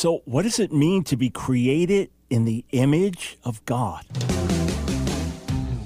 So, what does it mean to be created in the image of God?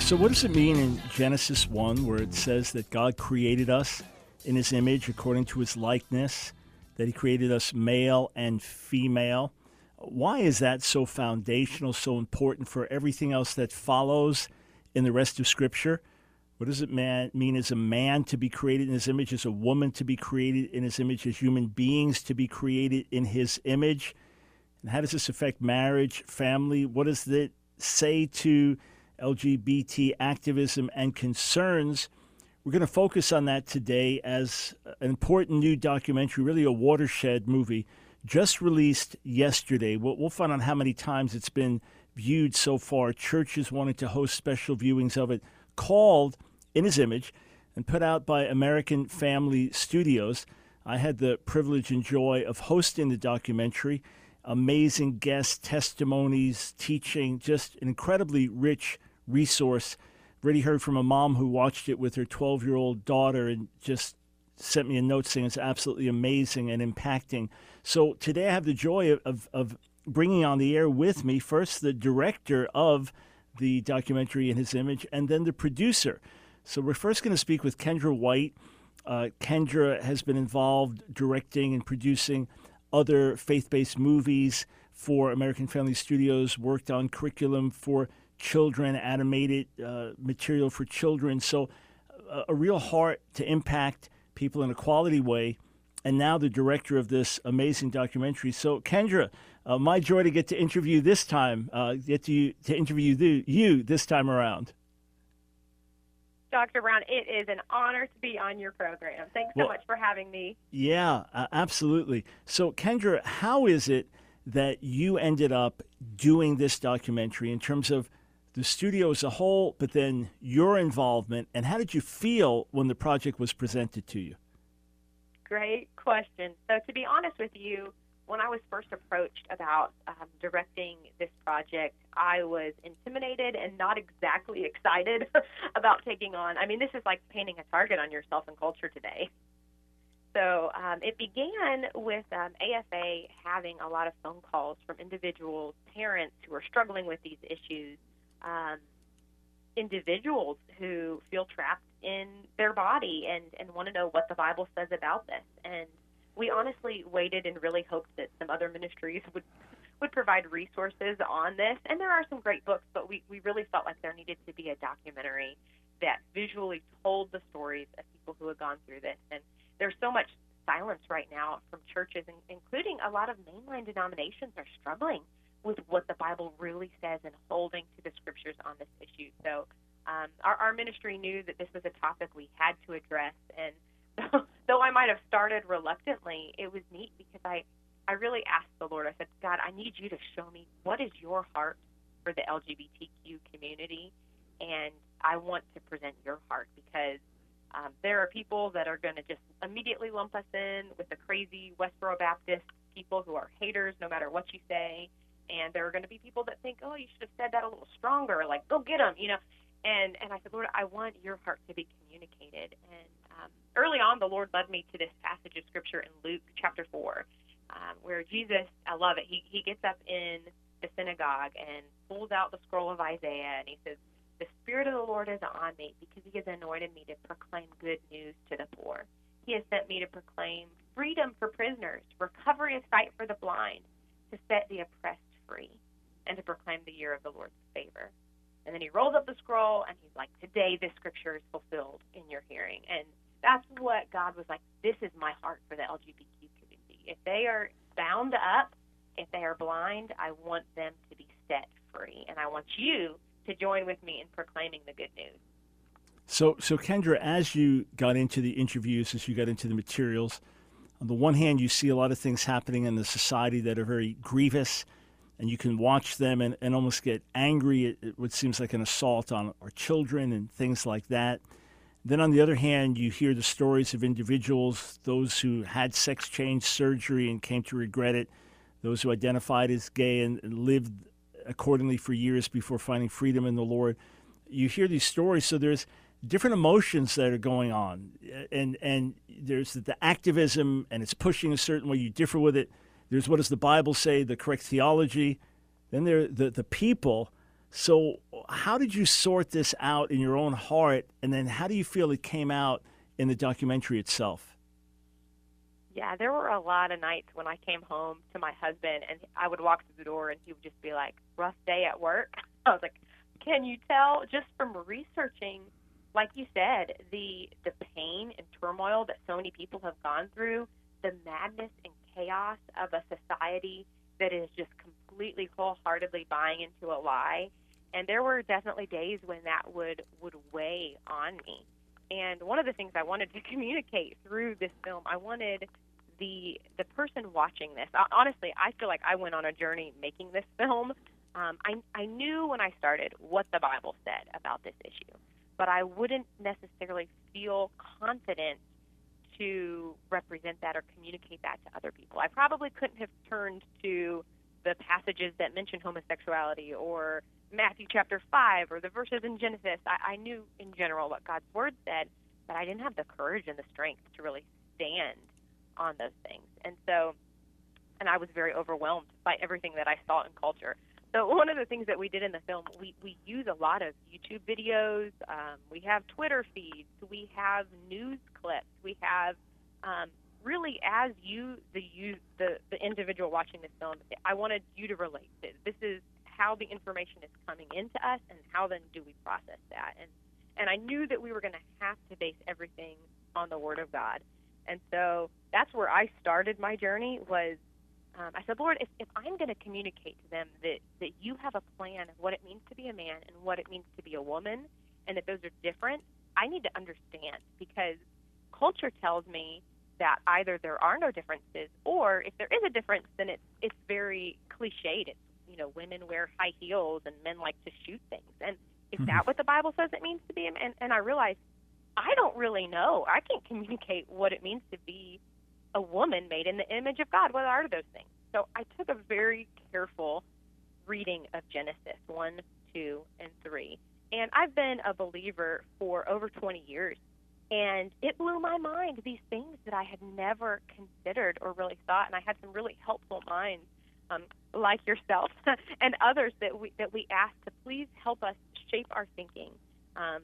So, what does it mean in Genesis 1 where it says that God created us in his image according to his likeness, that he created us male and female? Why is that so foundational, so important for everything else that follows in the rest of Scripture? What does it man, mean as a man to be created in his image, as a woman to be created in his image, as human beings to be created in his image? And how does this affect marriage, family? What does it say to LGBT activism and concerns. We're going to focus on that today as an important new documentary, really a watershed movie, just released yesterday. We'll, we'll find out how many times it's been viewed so far. Churches wanted to host special viewings of it, called In His Image and put out by American Family Studios. I had the privilege and joy of hosting the documentary. Amazing guest testimonies, teaching, just an incredibly rich resource. Already heard from a mom who watched it with her 12 year old daughter and just sent me a note saying it's absolutely amazing and impacting. So today I have the joy of, of, of bringing on the air with me first the director of the documentary in his image and then the producer. So we're first going to speak with Kendra White. Uh, Kendra has been involved directing and producing other faith based movies for American Family Studios, worked on curriculum for children, animated uh, material for children. So, uh, a real heart to impact people in a quality way. And now the director of this amazing documentary. So, Kendra, uh, my joy to get to interview this time, uh, get to to interview you, you this time around. Dr. Brown, it is an honor to be on your program. Thanks so much for having me. Yeah, uh, absolutely. So, Kendra, how is it that you ended up doing this documentary in terms of the studio as a whole, but then your involvement, and how did you feel when the project was presented to you? Great question. So, to be honest with you, when I was first approached about um, directing this project, I was intimidated and not exactly excited about taking on. I mean, this is like painting a target on yourself and culture today. So um, it began with um, AFA having a lot of phone calls from individuals, parents who are struggling with these issues, um, individuals who feel trapped in their body and, and want to know what the Bible says about this. And we honestly waited and really hoped that some other ministries would would provide resources on this. And there are some great books, but we, we really felt like there needed to be a documentary that visually told the stories of people who had gone through this. And there's so much silence right now from churches, including a lot of mainline denominations are struggling with what the Bible really says and holding to the scriptures on this issue. So um, our, our ministry knew that this was a topic we had to address, and though I might have started reluctantly, it was neat because I I really asked the Lord. I said, God, I need you to show me what is your heart for the LGBTQ community, and I want to present your heart because um, there are people that are going to just immediately lump us in with the crazy Westboro Baptist people who are haters no matter what you say and there are going to be people that think, oh, you should have said that a little stronger, like go get them, you know. And and I said, Lord, I want your heart to be communicated. And um, early on, the Lord led me to this passage of scripture in Luke chapter four, um, where Jesus, I love it. He he gets up in the synagogue and pulls out the scroll of Isaiah, and he says, "The Spirit of the Lord is on me because He has anointed me to proclaim good news to the poor. He has sent me to proclaim freedom for prisoners, recovery of sight for the blind, to set the oppressed free and to proclaim the year of the Lord's favor. And then he rolls up the scroll and he's like, Today this scripture is fulfilled in your hearing. And that's what God was like, This is my heart for the LGBTQ community. If they are bound up, if they are blind, I want them to be set free. And I want you to join with me in proclaiming the good news. So, so Kendra, as you got into the interviews, as you got into the materials, on the one hand, you see a lot of things happening in the society that are very grievous and you can watch them and, and almost get angry at, at what seems like an assault on our children and things like that. Then, on the other hand, you hear the stories of individuals, those who had sex change surgery and came to regret it, those who identified as gay and, and lived accordingly for years before finding freedom in the Lord. You hear these stories, so there's different emotions that are going on, and and there's the activism, and it's pushing a certain way. You differ with it. There's what does the Bible say, the correct theology. Then there the the people. So how did you sort this out in your own heart, and then how do you feel it came out in the documentary itself? Yeah, there were a lot of nights when I came home to my husband and I would walk through the door and he would just be like, "Rough day at work." I was like, "Can you tell just from researching like you said, the the pain and turmoil that so many people have gone through, the madness and chaos of a society that is just completely wholeheartedly buying into a lie. And there were definitely days when that would would weigh on me. And one of the things I wanted to communicate through this film, I wanted the the person watching this. Honestly, I feel like I went on a journey making this film. Um, I I knew when I started what the Bible said about this issue but I wouldn't necessarily feel confident to represent that or communicate that to other people. I probably couldn't have turned to the passages that mention homosexuality or Matthew chapter 5 or the verses in Genesis. I, I knew in general what God's word said, but I didn't have the courage and the strength to really stand on those things. And so, and I was very overwhelmed by everything that I saw in culture. So one of the things that we did in the film, we, we use a lot of YouTube videos. Um, we have Twitter feeds. We have news clips. We have um, really as you the you the the individual watching this film, I wanted you to relate to. This is how the information is coming into us, and how then do we process that? And and I knew that we were going to have to base everything on the Word of God. And so that's where I started my journey was um, I said, Lord, if, if I'm going to communicate to them that, that you have a plan of what it means to be a man and what it means to be a woman, and that those are different, I need to understand because culture tells me that either there are no differences or if there is a difference, then it's, it's very cliched. It's, you know, women wear high heels and men like to shoot things. And is mm-hmm. that what the Bible says it means to be a man? And, and I realized I don't really know. I can't communicate what it means to be a woman made in the image of God. What are those things? So I took a very careful reading of Genesis 1, 2, and 3. And I've been a believer for over 20 years. And it blew my mind, these things that I had never considered or really thought. And I had some really helpful minds, um, like yourself and others, that we, that we asked to please help us shape our thinking. Um,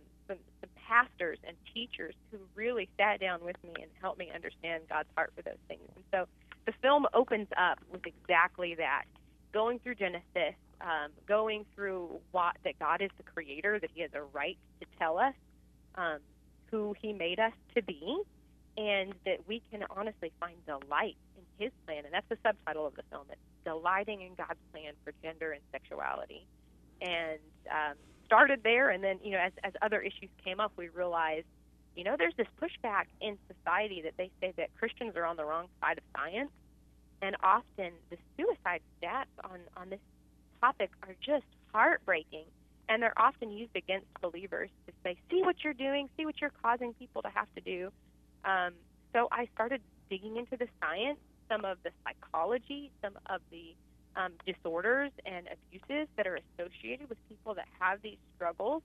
pastors and teachers who really sat down with me and helped me understand God's heart for those things. And so the film opens up with exactly that going through Genesis, um, going through what that God is the creator, that He has a right to tell us um, who He made us to be, and that we can honestly find delight in His plan. And that's the subtitle of the film. It's delighting in God's plan for gender and sexuality. And um, started there, and then you know, as as other issues came up, we realized, you know, there's this pushback in society that they say that Christians are on the wrong side of science, and often the suicide stats on on this topic are just heartbreaking, and they're often used against believers to say, see what you're doing, see what you're causing people to have to do. Um, so I started digging into the science, some of the psychology, some of the um, disorders and abuses that are associated with people that have these struggles,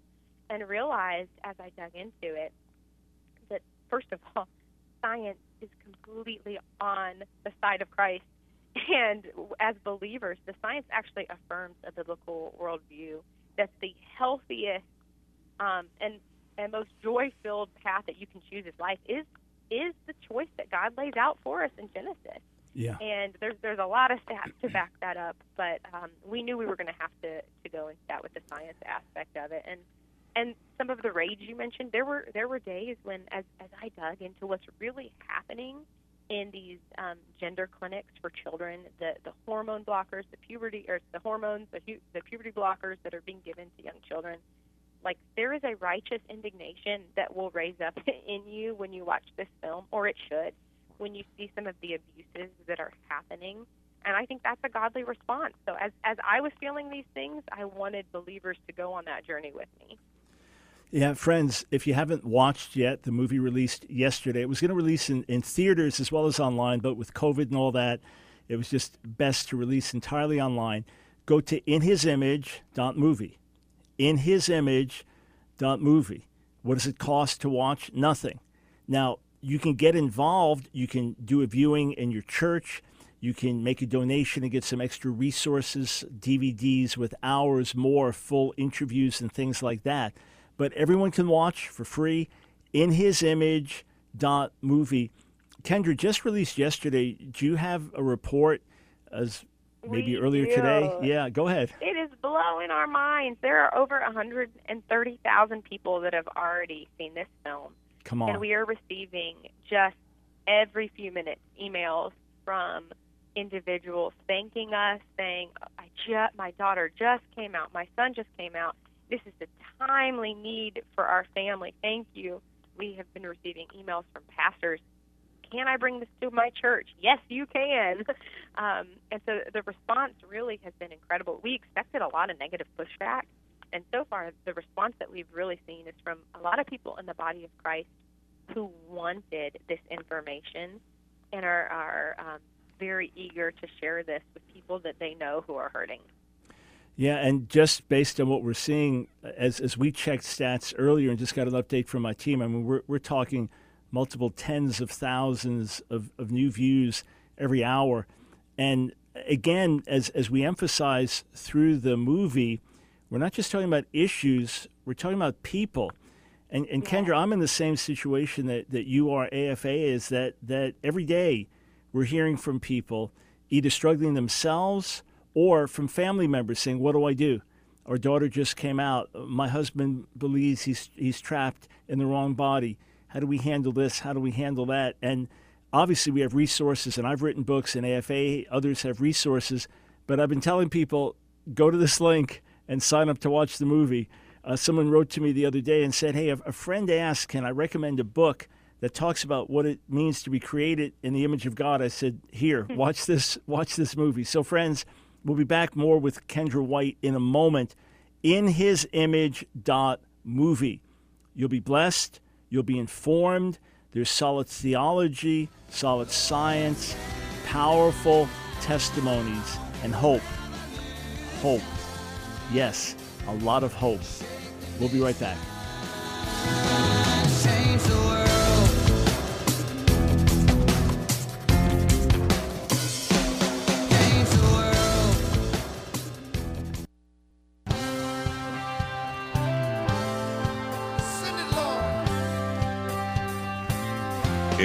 and realized as I dug into it that, first of all, science is completely on the side of Christ. And as believers, the science actually affirms a biblical worldview that the healthiest um, and and most joy-filled path that you can choose is life is is the choice that God lays out for us in Genesis. Yeah. And there's there's a lot of stats to back that up, but um, we knew we were going to have to to go into that with the science aspect of it, and and some of the rage you mentioned. There were there were days when, as as I dug into what's really happening in these um, gender clinics for children, the the hormone blockers, the puberty or the hormones, the the puberty blockers that are being given to young children. Like there is a righteous indignation that will raise up in you when you watch this film, or it should when you see some of the abuses that are happening And I think that's a godly response. So as as I was feeling these things, I wanted believers to go on that journey with me. Yeah, friends, if you haven't watched yet, the movie released yesterday. It was going to release in, in theaters as well as online, but with COVID and all that, it was just best to release entirely online. Go to inhisimage.movie. Inhisimage.movie. What does it cost to watch? Nothing. Now, you can get involved. You can do a viewing in your church. You can make a donation and get some extra resources, DVDs with hours more, full interviews, and things like that but everyone can watch for free in his image dot movie. Kendra just released yesterday. Do you have a report as maybe We earlier do. today? Yeah, go ahead. It is blowing our minds. There are over 130,000 people that have already seen this film. Come on. And we are receiving just every few minutes emails from individuals thanking us, saying, "I just, my daughter just came out, my son just came out. This is a timely need for our family. Thank you." We have been receiving emails from pastors. Can I bring this to my church? Yes, you can. Um, and so the response really has been incredible. We expected a lot of negative pushback, and so far the response that we've really seen is from a lot of people in the body of Christ who wanted this information and are, are um, very eager to share this with people that they know who are hurting. Yeah, and just based on what we're seeing, as as we checked stats earlier and just got an update from my team, I mean, we're we're talking multiple tens of thousands of, of new views every hour, and again, as as we emphasize through the movie, we're not just talking about issues; we're talking about people. And and Kendra, I'm in the same situation that, that you are. AFA is that that every day we're hearing from people either struggling themselves or from family members saying, "What do I do?" Our daughter just came out. My husband believes he's he's trapped in the wrong body. How do we handle this? How do we handle that? And obviously, we have resources, and I've written books, and AFA others have resources. But I've been telling people, go to this link and sign up to watch the movie. Uh, someone wrote to me the other day and said, "Hey, a, a friend asked, can I recommend a book?" that talks about what it means to be created in the image of God. I said, "Here, watch this. Watch this movie." So, friends, we'll be back more with Kendra White in a moment. In His Image dot movie, you'll be blessed. You'll be informed. There's solid theology, solid science, powerful testimonies, and hope. Hope. Yes, a lot of hope. We'll be right back.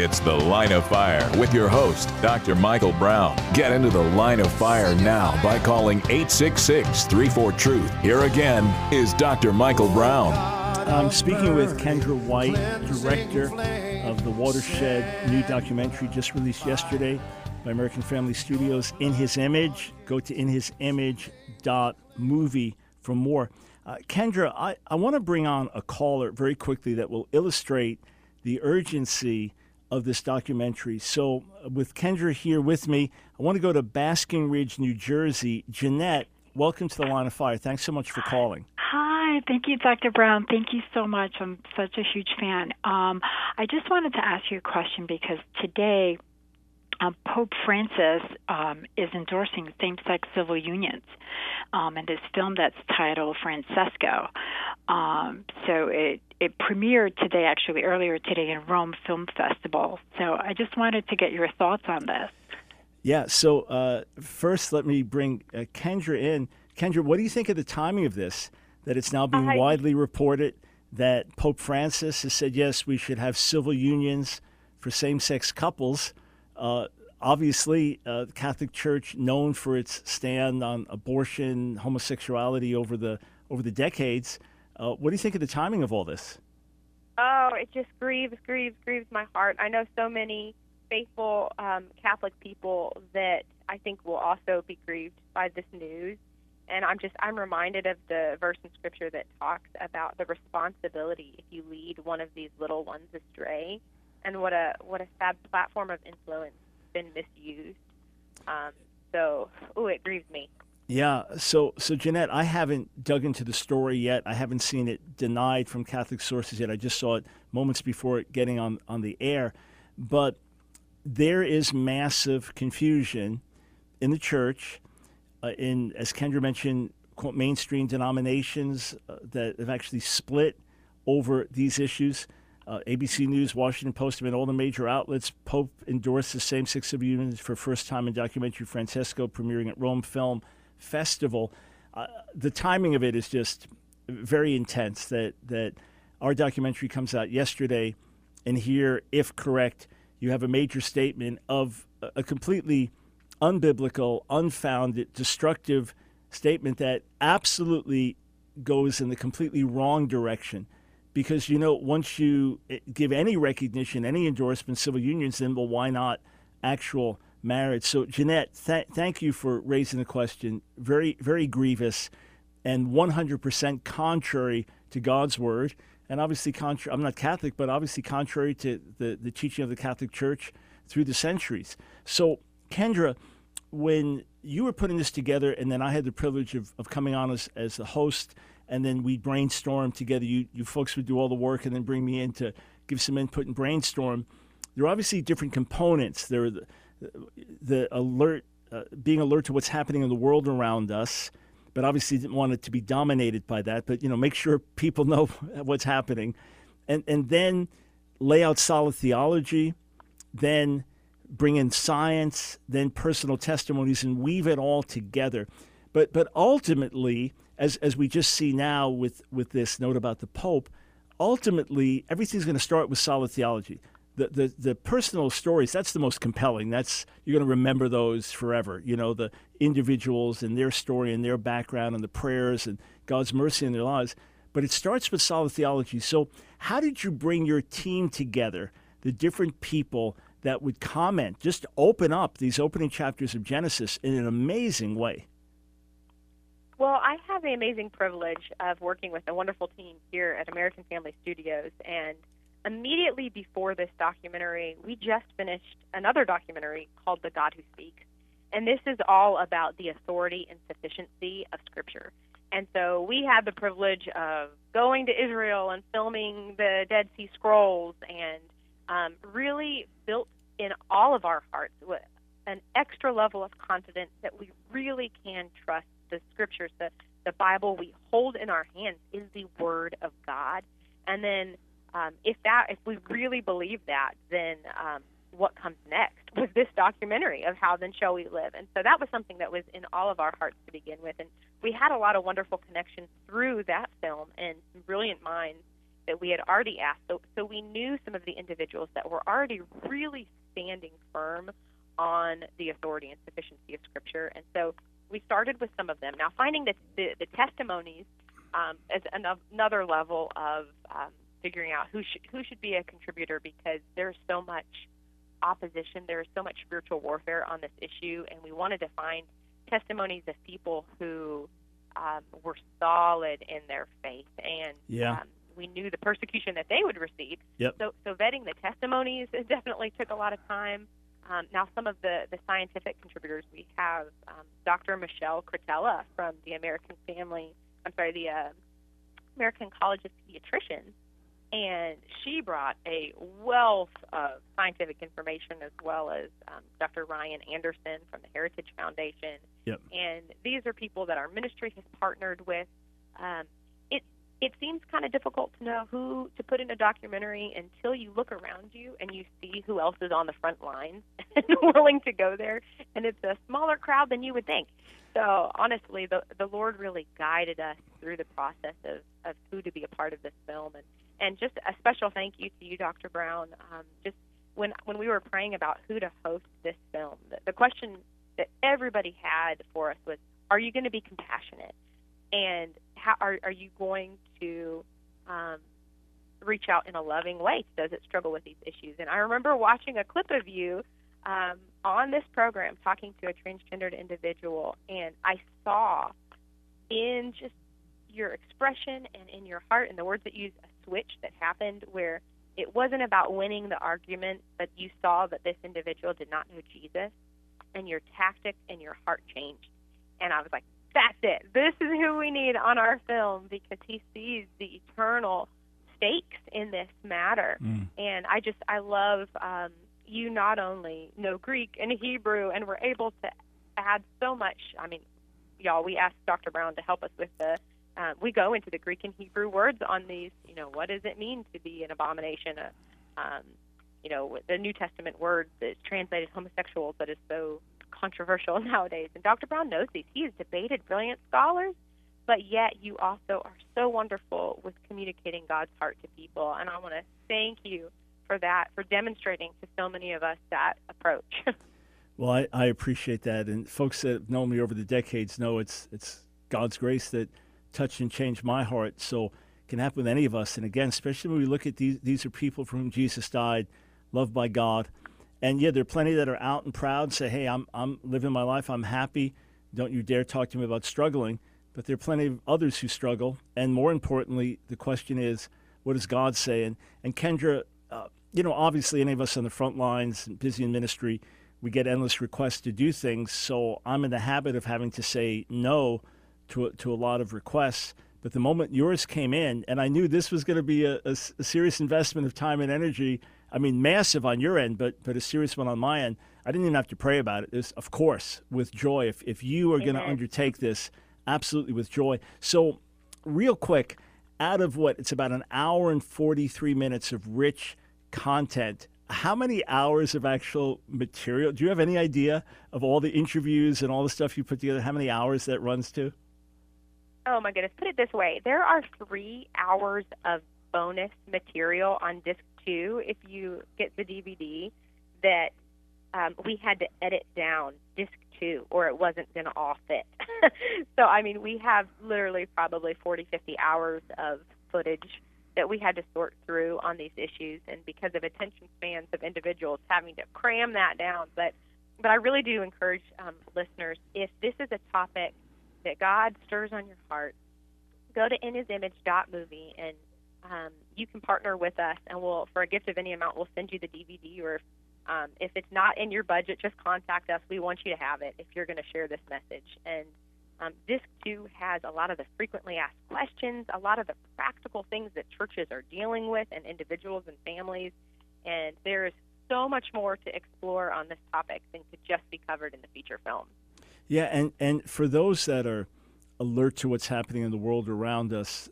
It's the Line of Fire with your host, Dr. Michael Brown. Get into the Line of Fire now by calling 866 34 Truth. Here again is Dr. Michael Brown. I'm speaking with Kendra White, director of the Watershed new documentary just released yesterday by American Family Studios, In His Image. Go to inhisimage.movie for more. Uh, Kendra, I, I want to bring on a caller very quickly that will illustrate the urgency of this documentary. So, uh, with Kendra here with me, I want to go to Basking Ridge, New Jersey. Jeanette, welcome to the Line of Fire. Thanks so much for calling. Hi, thank you, Dr. Brown. Thank you so much. I'm such a huge fan. Um, I just wanted to ask you a question because today um, Pope Francis um, is endorsing same sex civil unions um, in this film that's titled Francesco. Um, so it, it premiered today, actually, earlier today in Rome Film Festival. So I just wanted to get your thoughts on this. Yeah. So uh, first, let me bring uh, Kendra in. Kendra, what do you think of the timing of this? That it's now being I- widely reported that Pope Francis has said yes, we should have civil unions for same-sex couples. Uh, obviously, uh, the Catholic Church, known for its stand on abortion, homosexuality over the over the decades. Uh, what do you think of the timing of all this? Oh, it just grieves, grieves, grieves my heart. I know so many faithful um, Catholic people that I think will also be grieved by this news. And I'm just I'm reminded of the verse in Scripture that talks about the responsibility if you lead one of these little ones astray, and what a what a sad platform of influence has been misused. Um, so, ooh, it grieves me. Yeah. So, so Jeanette, I haven't dug into the story yet. I haven't seen it denied from Catholic sources yet. I just saw it moments before it getting on on the air. But there is massive confusion in the church. Uh, in as Kendra mentioned, quote, mainstream denominations uh, that have actually split over these issues. Uh, ABC News, Washington Post, and all the major outlets. Pope endorses the same-sex union for first time in documentary Francesco, premiering at Rome Film Festival. Uh, the timing of it is just very intense. That that our documentary comes out yesterday, and here, if correct, you have a major statement of a, completely unbiblical, unfounded, destructive statement that absolutely goes in the completely wrong direction because you know once you eh, give any recognition, any endorsement, civil unions, then well, why not actual marriage? So, Jeanette, th- thank you for raising the question. Very, very grievous, and 100% contrary to God's word, and obviously contrary. I'm not Catholic, but obviously contrary to the the teaching of the Catholic Church through the centuries. So, Kendra, when you were putting this together, and then I had the privilege of, of coming on as, as the host and then we brainstorm together. You you folks would do all the work and then bring me in to give some input and brainstorm. There are obviously different components. There are the, the alert, uh, being alert to what's happening in the world around us, but obviously didn't want it to be dominated by that. But you know, make sure people know what's happening, and and then lay out solid theology, then bring in science, then personal testimonies, and weave it all together. But but ultimately as as we just see now with with this note about the Pope, ultimately everything's going to start with solid theology. The, the the personal stories that's the most compelling. That's you're going to remember those forever. You know the individuals and their story and their background and the prayers and God's mercy in their lives. But it starts with solid theology. So how did you bring your team together? The different people that would comment, just open up these opening chapters of Genesis in an amazing way. Well, I have the amazing privilege of working with a wonderful team here at American Family Studios. And immediately before this documentary, we just finished another documentary called The God Who Speaks. And this is all about the authority and sufficiency of Scripture. And so we had the privilege of going to Israel and filming the Dead Sea Scrolls and um, really built in all of our hearts an extra level of confidence that we really can trust the scriptures, the the Bible we hold in our hands is the Word of God. And then, um, if that, if we really believe that, then um, what comes next was this documentary of how then shall we live. And so that was something that was in all of our hearts to begin with. And we had a lot of wonderful connections through that film and brilliant minds that we had already asked. So, so we knew some of the individuals that were already really standing firm on the authority and sufficiency of Scripture. And so we started with some of them. Now, finding the, the, the testimonies um, is another level of um, figuring out who should who should be a contributor because there's so much opposition, there's so much spiritual warfare on this issue, and we wanted to find testimonies of people who um, were solid in their faith and yeah. um, we knew the persecution that they would receive. Yep. So, so vetting the testimonies definitely took a lot of time. Um, now, some of the, the scientific contributors we have um, Dr. Michelle Cretella from the American Family, I'm sorry, the uh, American College of Pediatricians, and she brought a wealth of scientific information as well as um, Dr. Ryan Anderson from the Heritage Foundation. Yep. And these are people that our ministry has partnered with. Um, it seems kind of difficult to know who to put in a documentary until you look around you and you see who else is on the front lines and willing to go there. And it's a smaller crowd than you would think. So honestly, the the Lord really guided us through the process of, of who to be a part of this film, and and just a special thank you to you, Dr. Brown. Um, just when when we were praying about who to host this film, the, the question that everybody had for us was, "Are you going to be compassionate?" and how are are you going to um, reach out in a loving way to those that struggle with these issues? And I remember watching a clip of you um, on this program talking to a transgendered individual, and I saw in just your expression and in your heart and the words that you used a switch that happened where it wasn't about winning the argument, but you saw that this individual did not know Jesus and your tactic and your heart changed. And I was like, that's it. This is who we need on our film because he sees the eternal stakes in this matter. Mm. And I just, I love um, you not only know Greek and Hebrew and were able to add so much. I mean, y'all, we asked Dr. Brown to help us with the. Um, we go into the Greek and Hebrew words on these. You know, what does it mean to be an abomination? A, um, you know, the New Testament word that's translated homosexual, but is so controversial nowadays. And Dr. Brown knows these. He has debated brilliant scholars, but yet you also are so wonderful with communicating God's heart to people. And I want to thank you for that, for demonstrating to so many of us that approach. Well, I, I appreciate that, and folks that have known me over the decades know it's it's God's grace that touched and changed my heart. So it can happen with any of us. And again, especially when we look at these, these are people for whom Jesus died, loved by God, and yeah, there are plenty that are out and proud, say, "Hey, I'm I'm living my life. I'm happy. Don't you dare talk to me about struggling." But there are plenty of others who struggle, and more importantly, the question is, what does God say? And and Kendra, uh, you know, obviously, any of us on the front lines, busy in ministry we get endless requests to do things. So I'm in the habit of having to say no to, to a lot of requests. But the moment yours came in, and I knew this was going to be a, a, a, serious investment of time and energy, I mean, massive on your end, but, but a serious one on my end, I didn't even have to pray about it. It was, of course, with joy. If, if you are going to undertake this, absolutely with joy. So, real quick, out of what? It's about an hour and 43 minutes of rich content how many hours of actual material? Do you have any idea of all the interviews and all the stuff you put together? How many hours that runs to? Oh my goodness! Put it this way: there are three hours of bonus material on disc two. If you get the DVD, that um, we had to edit down disc two, or it wasn't going to all fit. so I mean, we have literally probably 40, 50 hours of footage that we had to sort through on these issues, and because of attention spans of individuals, having to cram that down. But but I really do encourage um, listeners if this is a topic that God stirs on your heart, go to inhisimage.movie and um, you can partner with us, and we'll for a gift of any amount, we'll send you the DVD. Or if, um, if it's not in your budget, just contact us. We want you to have it if you're going to share this message. And um, Disc 2 has a lot of the frequently asked questions, a lot of the practical things that churches are dealing with, and individuals and families. And there is so much more to explore on this topic than could just be covered in the feature film. Yeah, and, and for those that are alert to what's happening in the world around us,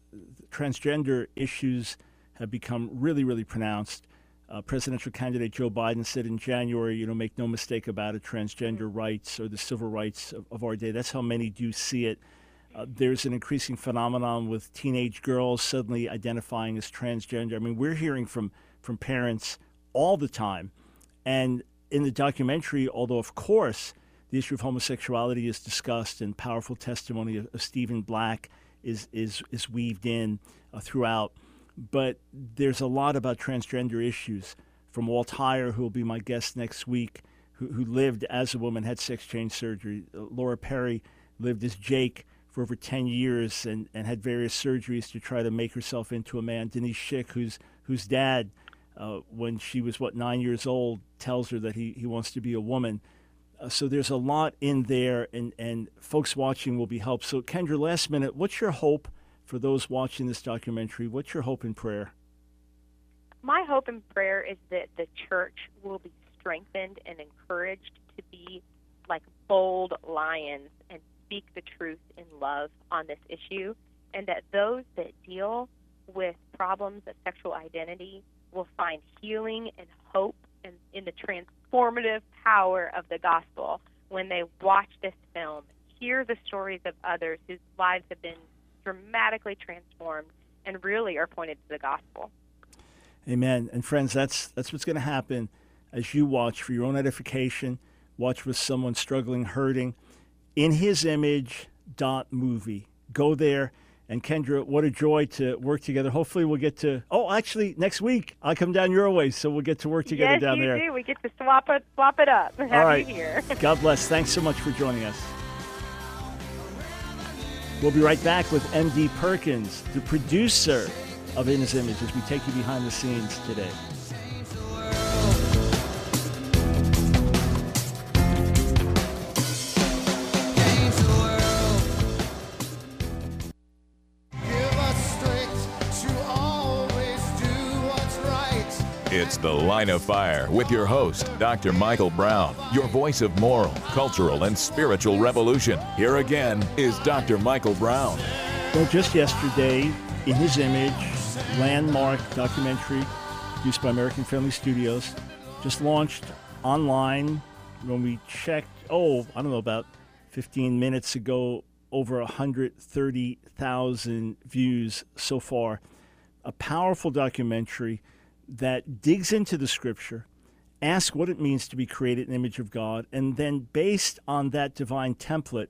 transgender issues have become really, really pronounced. Uh, presidential candidate Joe Biden said in January, you know, make no mistake about it, transgender rights or the civil rights of, of our day. That's how many do see it. Uh, there's an increasing phenomenon with teenage girls suddenly identifying as transgender. I mean, we're hearing from, from parents all the time. And in the documentary, although, of course, the issue of homosexuality is discussed and powerful testimony of, of Stephen Black is, is, is weaved in uh, throughout but there's a lot about transgender issues from Walt Heyer, who will be my guest next week, who, who lived as a woman, had sex change surgery. Uh, Laura Perry lived as Jake for over 10 years and, and had various surgeries to try to make herself into a man. Denise Schick, whose, whose dad, uh, when she was, what, nine years old, tells her that he, he wants to be a woman. Uh, so there's a lot in there, and, and folks watching will be helped. So, Kendra, last minute, what's your hope – for those watching this documentary, what's your hope and prayer? My hope and prayer is that the church will be strengthened and encouraged to be like bold lions and speak the truth in love on this issue, and that those that deal with problems of sexual identity will find healing and hope in, in the transformative power of the gospel when they watch this film, hear the stories of others whose lives have been dramatically transformed and really are pointed to the gospel. Amen. And friends, that's that's what's going to happen as you watch for your own edification. Watch with someone struggling, hurting. In His image. Dot movie. Go there. And Kendra, what a joy to work together. Hopefully, we'll get to. Oh, actually, next week I'll come down your way, so we'll get to work together yes, down you there. Do. We get to swap it, swap it up. Have All right. you here. God bless. Thanks so much for joining us. We'll be right back with MD Perkins, the producer of In His Image, as we take you behind the scenes today. It's The Line of Fire with your host, Dr. Michael Brown, your voice of moral, cultural, and spiritual revolution. Here again is Dr. Michael Brown. Well, just yesterday, in his image, landmark documentary produced by American Family Studios, just launched online. When we checked, oh, I don't know, about 15 minutes ago, over 130,000 views so far. A powerful documentary that digs into the scripture, asks what it means to be created in the image of God, and then based on that divine template,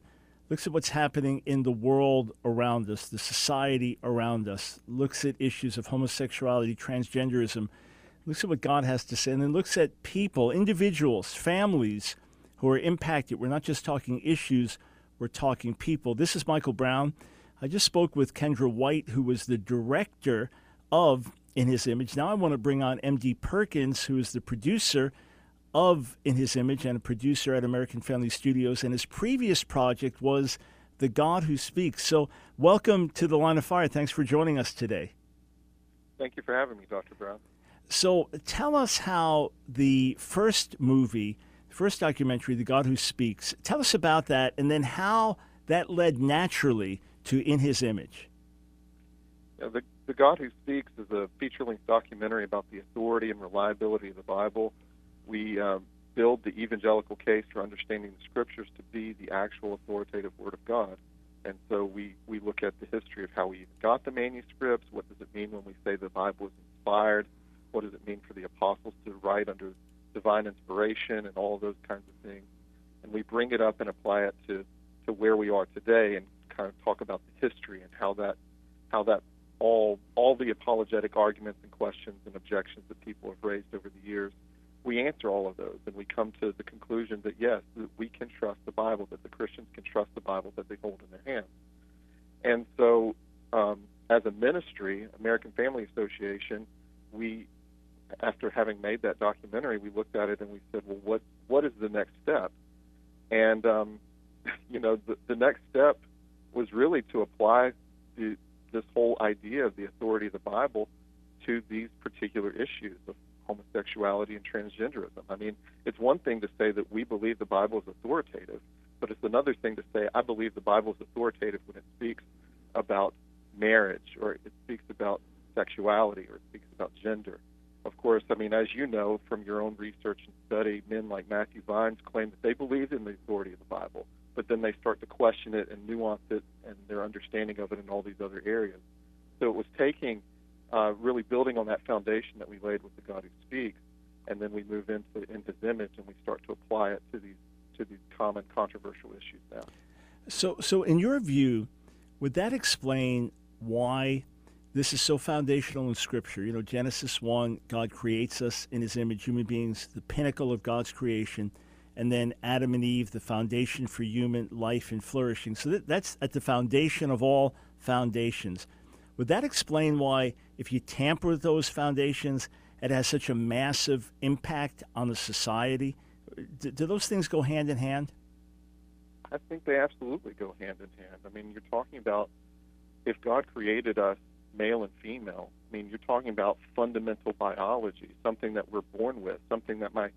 looks at what's happening in the world around us, the society around us, looks at issues of homosexuality, transgenderism, looks at what God has to say, and then looks at people, individuals, families who are impacted. We're not just talking issues, we're talking people. This is Michael Brown. I just spoke with Kendra White, who was the director of In His Image. Now I want to bring on MD Perkins, who is the producer of In His Image and a producer at American Family Studios. And his previous project was The God Who Speaks. So, welcome to the Line of Fire. Thanks for joining us today. Thank you for having me, Dr. Brown. So, tell us how the first movie, the first documentary, The God Who Speaks, tell us about that and then how that led naturally to In His Image. Yeah, the, the God Who Speaks is a feature length documentary about the authority and reliability of the Bible. We um, build the evangelical case for understanding the scriptures to be the actual authoritative Word of God. And so we, we look at the history of how we even got the manuscripts. What does it mean when we say the Bible is inspired? What does it mean for the apostles to write under divine inspiration and all those kinds of things? And we bring it up and apply it to, to where we are today and kind of talk about the history and how that how that all all the apologetic arguments and questions and objections that people have raised over the years. We answer all of those and we come to the conclusion that yes that we can trust the bible that the christians can trust the bible that they hold in their hands. And so um, as a ministry american family association we after having made that documentary we looked at it and we said well what what is the next step? And um, you know the, the next step was really to apply the, this whole idea of the authority of the Bible to these particular issues of homosexuality and transgenderism. I mean, it's one thing to say that we believe the Bible is authoritative, but it's another thing to say I believe the Bible is authoritative when it speaks about marriage or it speaks about sexuality or it speaks about gender. Of course, I mean, as you know from your own research and study, men like Matthew Vines claim that they believe in the authority of the Bible but then they start to question it and nuance it and their understanding of it in all these other areas. So it was taking, uh, really building on that foundation that we laid with the God who speaks, and then we move into into His image and we start to apply it to these to these common controversial issues now. So, so in your view, would that explain why this is so foundational in Scripture? You know, Genesis one, God creates us in His image, human beings, the pinnacle of God's creation and then Adam and Eve, the foundation for human life and flourishing. So that, that's at the foundation of all foundations. Would that explain why, if you tamper with those foundations, it has such a massive impact on the society? Do, do those things go hand in hand? I think they absolutely go hand in hand. I mean, you're talking about if God created us male and female, I mean, you're talking about fundamental biology, something that we're born with, something that my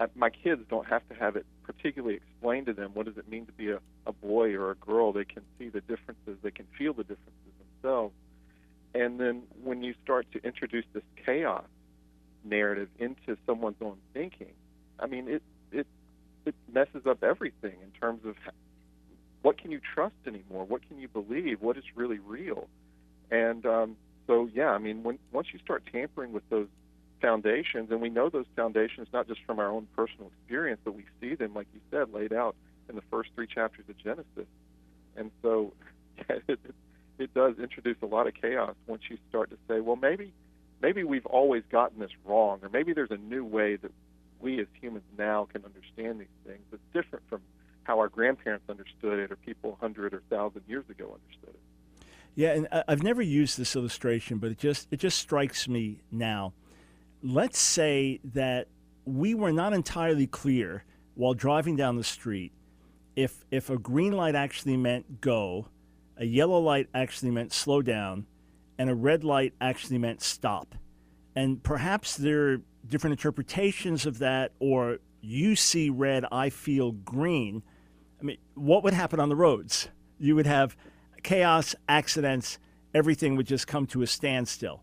I, my kids don't have to have it particularly explained to them. What does it mean to be a, a boy or a girl? They can see the differences. They can feel the differences themselves. And then when you start to introduce this chaos narrative into someone's own thinking, I mean, it it it messes up everything in terms of what can you trust anymore? What can you believe? What is really real? And um, so, yeah, I mean, when once you start tampering with those foundations, and we know those foundations not just from our own personal experience, but we see them, like you said, laid out in the first three chapters of Genesis. And so, yeah, it, it does introduce a lot of chaos once you start to say, well, maybe, maybe we've always gotten this wrong, or maybe there's a new way that we as humans now can understand these things that's different from how our grandparents understood it, or people hundred or thousand years ago understood it. Yeah, and uh, I've never used this illustration, but it just it just strikes me now let's say that we were not entirely clear while driving down the street if if a green light actually meant go, a yellow light actually meant slow down, and a red light actually meant stop. And perhaps there are different interpretations of that, or you see red, I feel green, I mean, what would happen on the roads? You would have chaos, accidents, everything would just come to a standstill,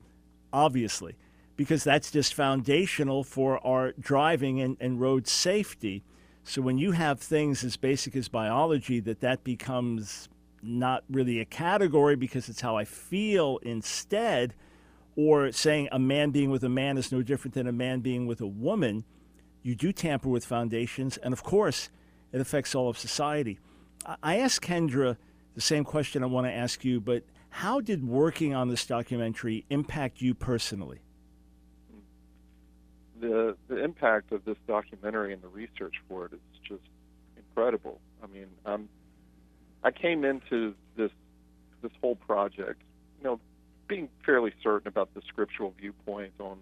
obviously, because that's just foundational for our driving and, and road safety. So when you have things as basic as biology, that that becomes not really a category because it's how I feel instead, or saying a man being with a man is no different than a man being with a woman, you do tamper with foundations, and of course, it affects all of society. I asked Kendra the same question I want to ask you, but how did working on this documentary impact you personally? The the impact of this documentary and the research for it is just incredible. I mean, I'm I came into this this whole project, you know, being fairly certain about the scriptural viewpoint on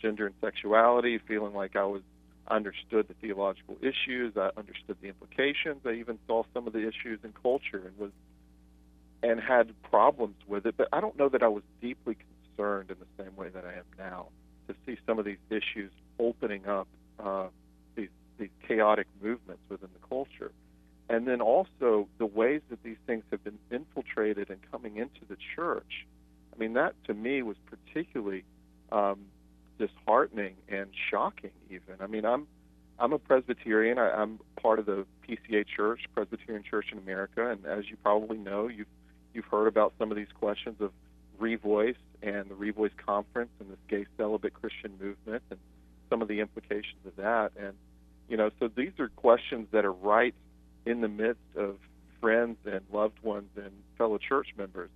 gender and sexuality, feeling like I was understood the theological issues, I understood the implications, I even saw some of the issues in culture and was and had problems with it, but I don't know that I was deeply concerned in the same way that I am now to see some of these issues opening up uh, these these chaotic movements within the culture and then also the ways that these things have been infiltrated and coming into the church. I mean, that to me was particularly um, disheartening and shocking. Even I mean, I'm I'm a Presbyterian. I, I'm part of the PCA Church, Presbyterian Church in America, and as you probably know, you've you've heard about some of these questions of Revoice and the Revoice Conference and this gay celibate Christian movement and some of the implications of that. And you know, so these are questions that are right in the midst of friends and loved ones and fellow church members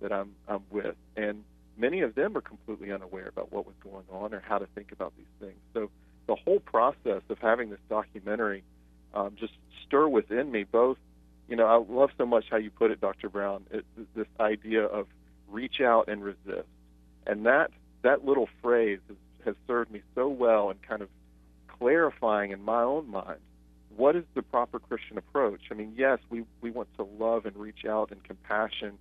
that I'm I'm with, and many of them are completely unaware about what was going on or how to think about these things. So the whole process of having this documentary um, just stir within me both. You know, I love so much how you put it, Dr. Brown. It, this idea of reach out and resist, and that that little phrase has, has served me so well in kind of clarifying in my own mind what is the proper Christian approach? I mean, yes, we, we want to love and reach out in compassion,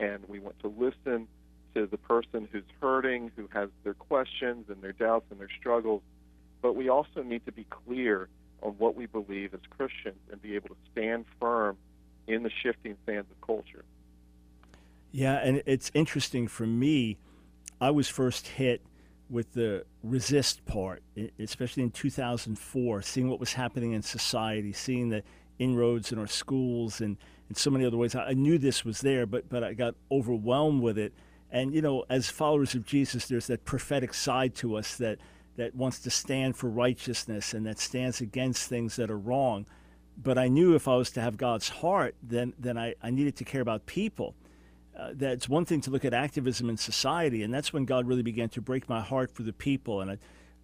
and we want to listen to the person who's hurting, who has their questions and their doubts and their struggles, but we also need to be clear on what we believe as Christians and be able to stand firm in the shifting sands of culture. Yeah, and it's interesting for me. I was first hit with the resist part, especially in 2004, seeing what was happening in society, seeing the inroads in our schools and in so many other ways. I knew this was there, but but I got overwhelmed with it. And you know, as followers of Jesus, there's that prophetic side to us that that wants to stand for righteousness and that stands against things that are wrong. But I knew if I was to have God's heart, then then I, I needed to care about people uh, that's one thing to look at activism in society, and that's when God really began to break my heart for the people. And I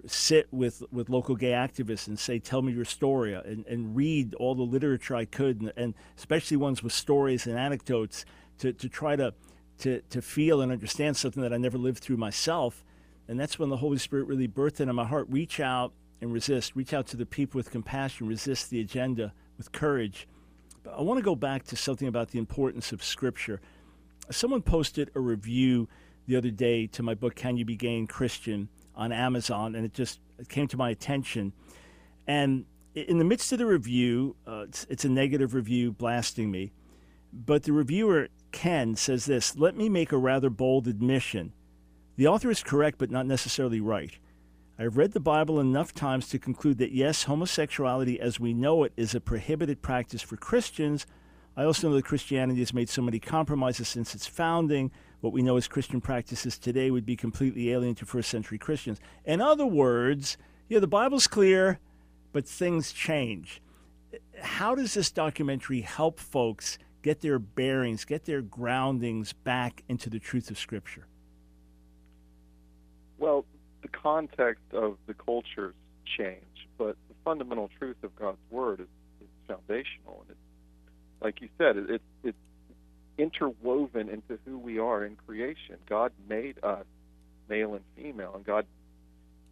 sit with, with local gay activists and say, "Tell me your story," uh, and, and read all the literature I could, and, and especially ones with stories and anecdotes to, to try to, to to feel and understand something that I never lived through myself. And that's when the Holy Spirit really birthed into my heart. Reach out and resist. Reach out to the people with compassion. Resist the agenda with courage. But I want to go back to something about the importance of Scripture someone posted a review the other day to my book can you be gay and christian on amazon and it just came to my attention. And in the midst of the review uh, it's, it's a negative review blasting me but the reviewer ken says this let me make a rather bold admission. The author is correct but not necessarily right. I have read the Bible enough times to conclude that yes, homosexuality as we know it is a prohibited practice for Christians, I also know that Christianity has made so many compromises since its founding. What we know as Christian practices today would be completely alien to first century Christians. In other words, yeah, the Bible's clear, but things change. How does this documentary help folks get their bearings, get their groundings back into the truth of Scripture? Well, the context of the cultures change, but the fundamental truth of God's Word is, is foundational, and it's like you said, it, it, it's interwoven into who we are in creation. God made us male and female, and God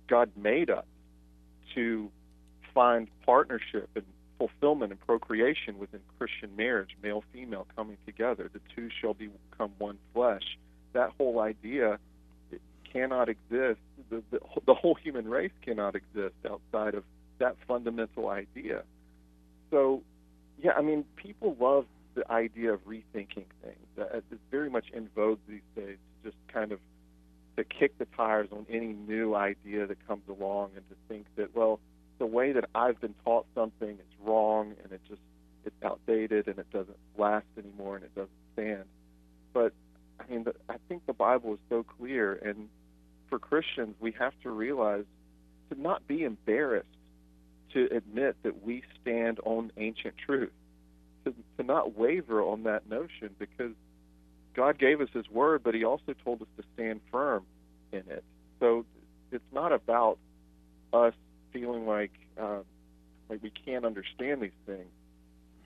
God made us to find partnership and fulfillment and procreation within Christian marriage, male female coming together. The two shall become one flesh. That whole idea cannot exist. The, the, the whole human race cannot exist outside of that fundamental idea. So, yeah, I mean, people love the idea of rethinking things. Uh, it's very much in vogue these days to just kind of to kick the tires on any new idea that comes along and to think that, well, the way that I've been taught something is wrong and it just it's outdated and it doesn't last anymore and it doesn't stand. But I mean, I think the Bible is so clear, and for Christians, we have to realize to not be embarrassed to admit that we stand on ancient truth, to, to not waver on that notion because God gave us His Word, but He also told us to stand firm in it. So it's not about us feeling like um, like we can't understand these things.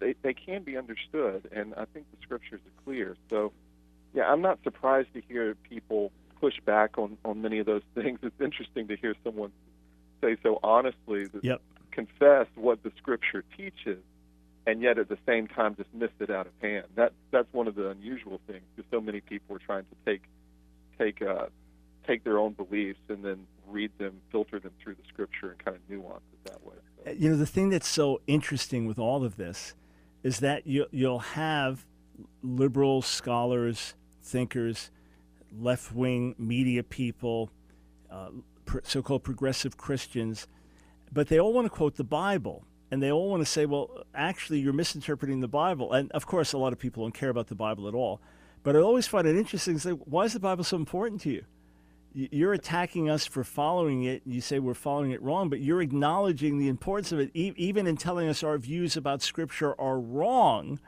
They they can be understood, and I think the Scriptures are clear. So yeah, I'm not surprised to hear people push back on on many of those things. It's interesting to hear someone say so honestly that Yep. Confess what the Scripture teaches, and yet at the same time dismiss it out of hand. That that's one of the unusual things because so many people are trying to take take uh, take their own beliefs and then read them, filter them through the Scripture, and kind of nuance it that way. So, You know, the thing that's so interesting with all of this is that you, you'll have liberal scholars, thinkers, left wing media people, uh, so called progressive Christians, but they all want to quote the Bible. And they all want to say, well, actually, you're misinterpreting the Bible. And of course, a lot of people don't care about the Bible at all. But I always find it interesting to say, why is the Bible so important to you? You're attacking us for following it. You say we're following it wrong, but you're acknowledging the importance of it. E- even in telling us our views about Scripture are wrong,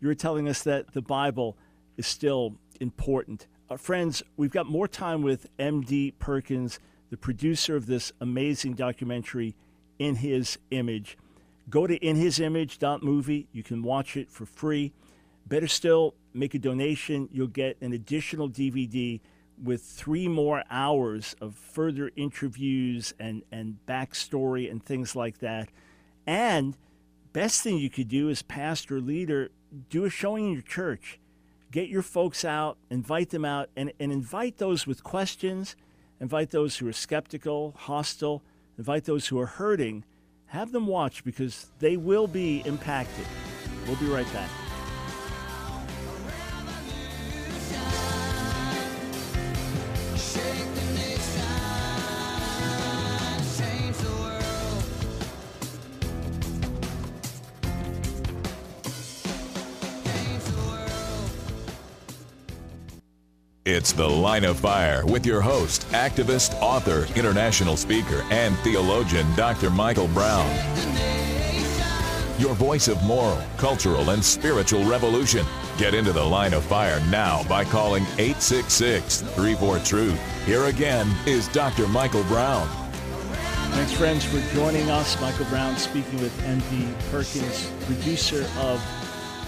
you're telling us that the Bible is still important. Uh, friends, we've got more time with M.D. Perkins, the producer of this amazing documentary, In His Image. Go to inhisimage.movie. You can watch it for free. Better still, make a donation. You'll get an additional DVD with three more hours of further interviews and, and backstory and things like that. And best thing you could do as pastor leader, do a showing in your church. Get your folks out, invite them out, and, and invite those with questions, invite those who are skeptical, hostile, invite those who are hurting. Have them watch because they will be impacted. We'll be right back. It's The Line of Fire with your host, activist, author, international speaker, and theologian, Dr. Michael Brown. Your voice of moral, cultural, and spiritual revolution. Get into the line of fire now by calling 866 34 Truth. Here again is Dr. Michael Brown. Thanks, friends, for joining us. Michael Brown speaking with M.D. Perkins, producer of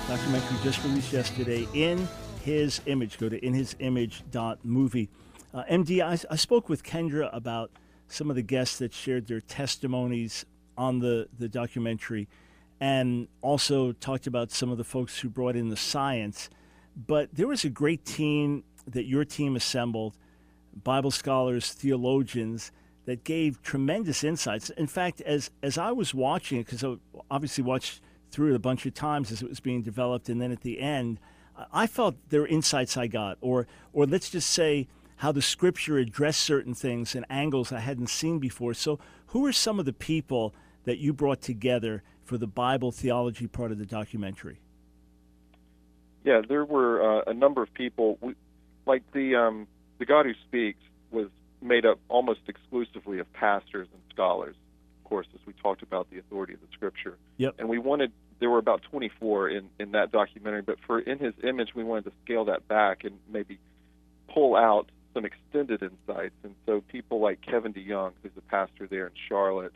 documentary just released yesterday, In His Image. Go to inhisimage.movie. Uh, MD, I, I spoke with Kendra about some of the guests that shared their testimonies on the, the documentary and also talked about some of the folks who brought in the science. But there was a great team that your team assembled Bible scholars, theologians that gave tremendous insights. In fact, as as I was watching it, because I obviously watched through it a bunch of times as it was being developed, and then at the end, I felt there were insights I got, or or let's just say how the scripture addressed certain things and angles I hadn't seen before. So, who are some of the people that you brought together for the Bible theology part of the documentary? Yeah, there were uh, a number of people. We, like the um, the God who speaks was made up almost exclusively of pastors and scholars. Of course, as we talked about the authority of the Scripture. Yep. And we wanted there were about 24 in in that documentary, but for in His image, we wanted to scale that back and maybe pull out some extended insights. And so people like Kevin DeYoung, who's a pastor there in Charlotte,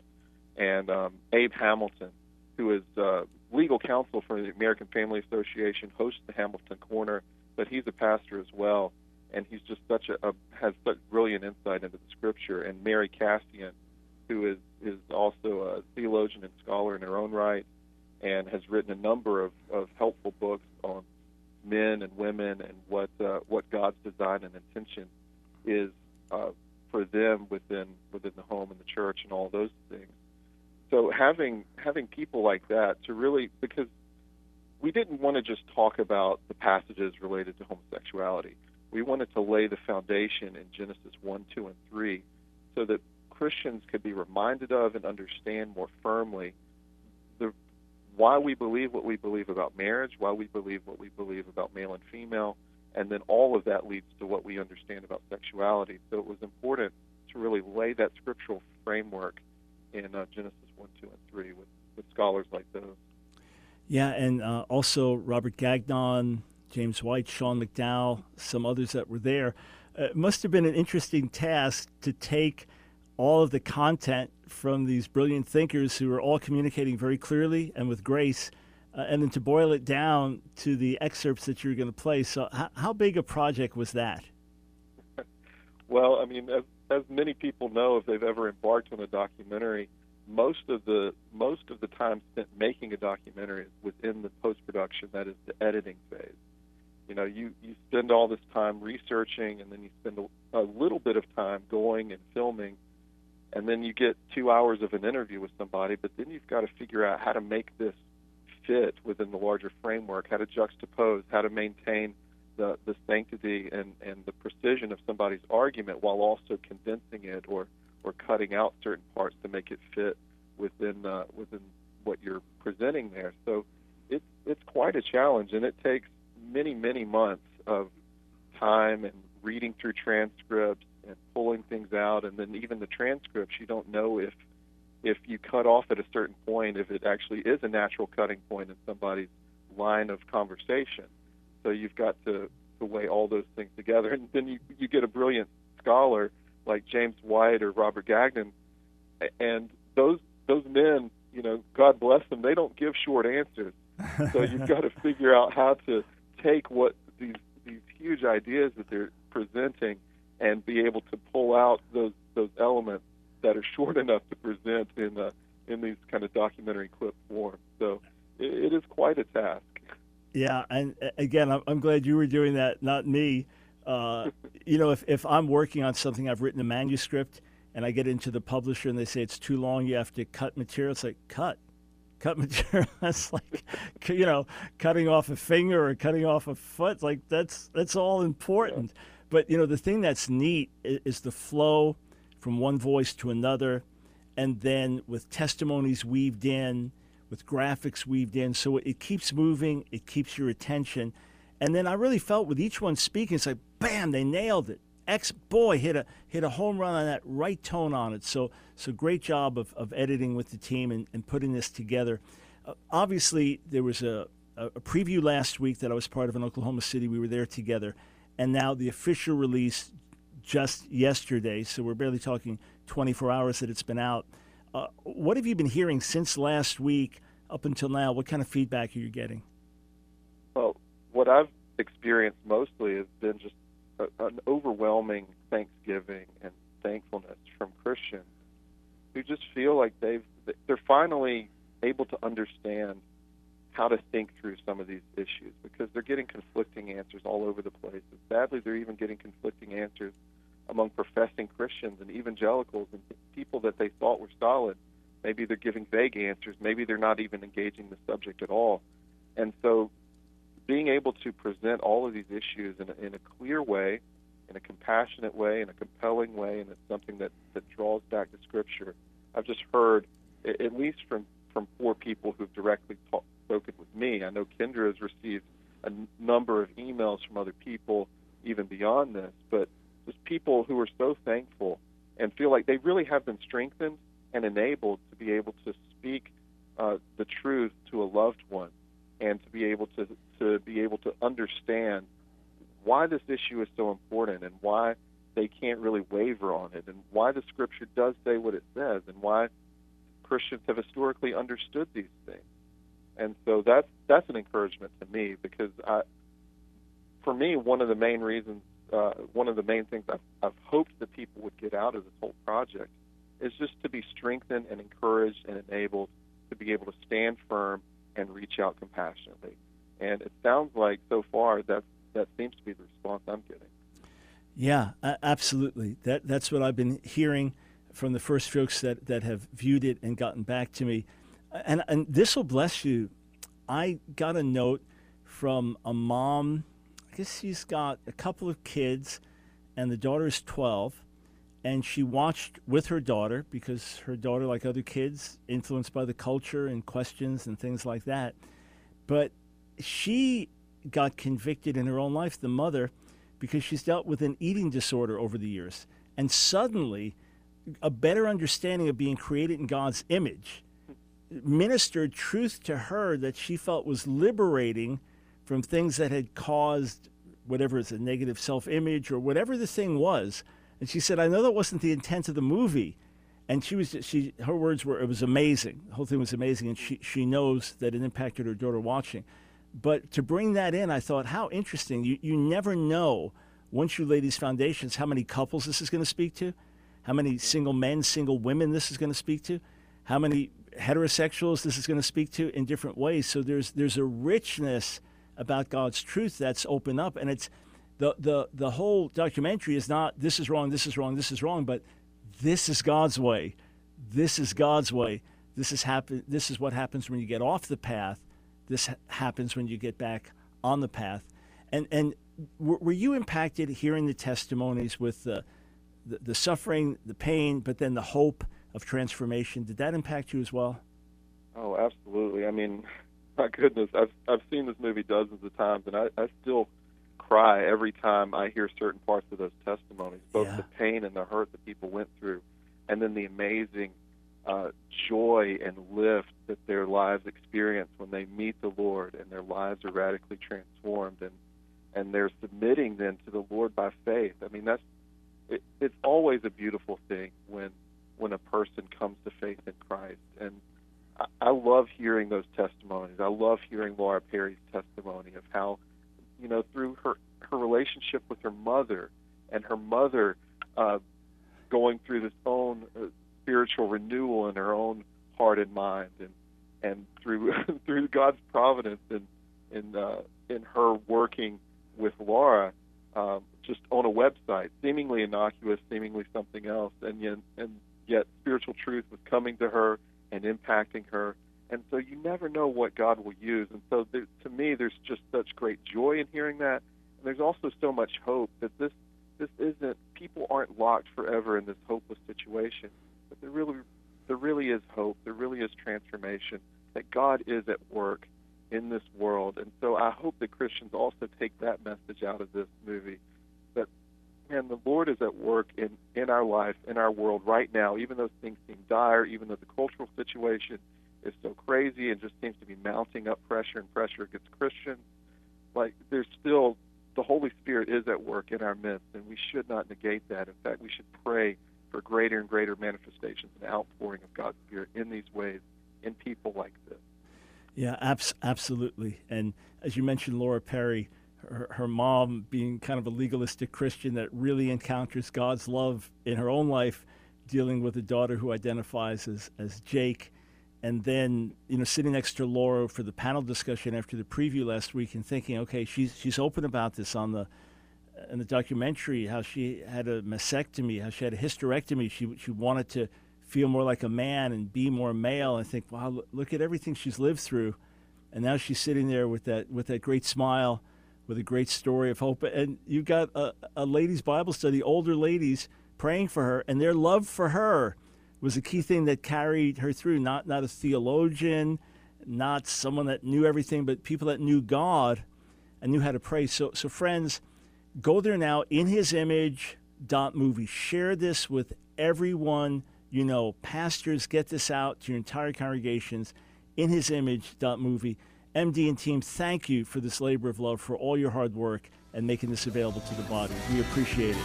and um, Abe Hamilton, who is uh, legal counsel for the American Family Association, hosts the Hamilton Corner, but he's a pastor as well, and he's just such a, a has such brilliant insight into the Scripture. And Mary Kassian, who is is also a theologian and scholar in her own right, and has written a number of, of helpful books on men and women and what uh, what God's design and intention is uh, for them within within the home and the church and all those things. So having having people like that to really because we didn't want to just talk about the passages related to homosexuality. We wanted to lay the foundation in Genesis 1, 2, and 3 so that Christians could be reminded of and understand more firmly why we believe what we believe about marriage, why we believe what we believe about male and female, and then all of that leads to what we understand about sexuality. So it was important to really lay that scriptural framework in uh, Genesis 1, 2, and 3 with, with scholars like those. Yeah, and uh, also Robert Gagnon, James White, Sean McDowell, some others that were there. Uh, it must have been an interesting task to take all of the content from these brilliant thinkers who are all communicating very clearly and with grace, uh, and then to boil it down to the excerpts that you're going to play. So, how, how big a project was that? Well, I mean, as, as many people know, if they've ever embarked on a documentary, most of the most of the time spent making a documentary is within the post production. That is the editing phase. You know, you you spend all this time researching, and then you spend a, a little bit of time going and filming, and then you get two hours of an interview with somebody. But then you've got to figure out how to make this fit within the larger framework, how to juxtapose, how to maintain the the sanctity and and the precision of somebody's argument while also condensing it or or cutting out certain parts to make it fit within uh, within what you're presenting there. So it's it's quite a challenge, and it takes many many months of time and reading through transcripts and pulling things out, and then even the transcripts you don't know if if you cut off at a certain point if it actually is a natural cutting point in somebody's line of conversation. So you've got to, to weigh all those things together, and then you you get a brilliant scholar like James White or Robert Gagnon, and those those men, you know, God bless them, they don't give short answers. So you've got to figure out how to take what these these huge ideas that they're presenting and be able to pull out those those elements that are short enough to present in uh, in these kind of documentary clip form. So it, it is quite a task. Yeah, and again, I'm, I'm glad you were doing that, not me. Uh, you know, if, if I'm working on something, I've written a manuscript, and I get into the publisher and they say it's too long, you have to cut material. It's like cut, cut material. that's like, you know, cutting off a finger or cutting off a foot. Like that's that's all important. Yeah. But you know, the thing that's neat is, is the flow from one voice to another, and then with testimonies weaved in, with graphics weaved in, so it keeps moving. It keeps your attention. And then I really felt with each one speaking, it's like, bam, they nailed it. Ex boy hit a hit a home run on that right tone on it. So so great job of, of editing with the team and, and putting this together. Uh, obviously, there was a, a preview last week that I was part of in Oklahoma City. We were there together, and now the official release just yesterday. So we're barely talking 24 hours that it's been out. Uh, what have you been hearing since last week up until now? What kind of feedback are you getting? Well, what I've experienced mostly has been just a, an overwhelming thanksgiving and thankfulness from Christians who just feel like they've they're finally able to understand how to think through some of these issues because they're getting conflicting answers all over the place. And sadly, they're even getting conflicting answers among professing Christians and evangelicals and people that they thought were solid. Maybe they're giving vague answers. Maybe they're not even engaging the subject at all. And so being able to present all of these issues in a, in a clear way, in a compassionate way, in a compelling way, and it's something that, that draws back to Scripture. I've just heard, at least from, from four people who've directly talk, spoken with me. I know Kendra has received a n- number of emails from other people even beyond this, but just people who are so thankful and feel like they really have been strengthened and enabled to be able to speak uh, the truth to a loved one and to be able to to be able to understand why this issue is so important and why they can't really waver on it and why the scripture does say what it says and why Christians have historically understood these things. And so that's that's an encouragement to me because I, for me, one of the main reasons, uh, one of the main things I've, I've hoped that people would get out of this whole project is just to be strengthened and encouraged and enabled to be able to stand firm and reach out compassionately. And it sounds like so far that that seems to be the response I'm getting. Yeah, absolutely. That that's what I've been hearing from the first folks that, that have viewed it and gotten back to me. And and this will bless you. I got a note from a mom. I guess she's got a couple of kids, and the daughter is twelve, and she watched with her daughter because her daughter, like other kids, influenced by the culture and questions and things like that. But she got convicted in her own life, the mother, because she's dealt with an eating disorder over the years. And suddenly, a better understanding of being created in God's image ministered truth to her that she felt was liberating from things that had caused whatever it's a negative self image or whatever the thing was. And she said, I know that wasn't the intent of the movie. And she was, she, her words were, it was amazing. The whole thing was amazing. And she, she knows that it impacted her daughter watching. But to bring that in, I thought, how interesting. You, you never know, once you lay these foundations, how many couples this is going to speak to, how many single men, single women this is going to speak to, how many heterosexuals this is going to speak to in different ways. So there's, there's a richness about God's truth that's open up. And it's the, the, the whole documentary is not this is wrong, this is wrong, this is wrong, but this is God's way. This is God's way. This is happen. This is what happens when you get off the path. This ha- happens when you get back on the path. And and were, were you impacted hearing the testimonies with the, the the suffering, the pain, but then the hope of transformation? Did that impact you as well? Oh, absolutely. I mean, my goodness, I've I've seen this movie dozens of times, and I, I still cry every time I hear certain parts of those testimonies, both Yeah. the pain and the hurt that people went through, and then the amazing uh, joy and lift that their lives experience when they meet the Lord and their lives are radically transformed, and and they're submitting then to the Lord by faith. I mean, that's it, it's always a beautiful thing when when a person comes to faith in Christ and I, I love hearing those testimonies. I love hearing Laura Perry's testimony of how, you know, through her her relationship with her mother and her mother uh, going through this own uh, spiritual renewal in her own heart and mind, and and through through God's providence and in uh, in her working with Laura um, just on a website, seemingly innocuous, seemingly something else, and yet and yet spiritual truth was coming to her and impacting her. And so you never know what God will use. And so there, to me, there's just such great joy in hearing that. And there's also so much hope that this this isn't people aren't locked forever in this hopeless situation. But there really there really is hope. There really is transformation. That God is at work in this world. And so I hope that Christians also take that message out of this movie. Man, the Lord is at work in, in our life, in our world right now, even though things seem dire, even though the cultural situation is so crazy and just seems to be mounting up pressure and pressure against Christians. Like there's still the Holy Spirit is at work in our midst, and we should not negate that. In fact, we should pray for greater and greater manifestations and outpouring of God's Spirit in these ways in people like this. Yeah, abs- absolutely. And as you mentioned, Laura Perry, her, her mom being kind of a legalistic Christian that really encounters God's love in her own life, dealing with a daughter who identifies as, as Jake. And then, you know, sitting next to Laura for the panel discussion after the preview last week and thinking, okay, she's, she's open about this on the, in the documentary, how she had a mastectomy, how she had a hysterectomy. She, she wanted to feel more like a man and be more male. And think, wow, look, at everything she's lived through, and now she's sitting there with that with that great smile, with a great story of hope. And you've got a, a ladies' Bible study, older ladies praying for her, and their love for her was a key thing that carried her through. Not not a theologian, not someone that knew everything, but people that knew God and knew how to pray. So so friends, go there now in His image dot movie. Share this with everyone you know. Pastors, get this out to your entire congregations. In His image dot movie. MD and team, thank you for this labor of love, for all your hard work and making this available to the body. We appreciate it.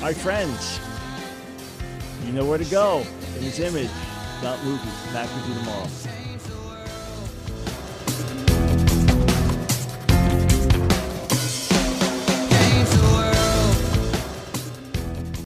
Right, friends, you know where to go. In His image dot movie. Back with you tomorrow.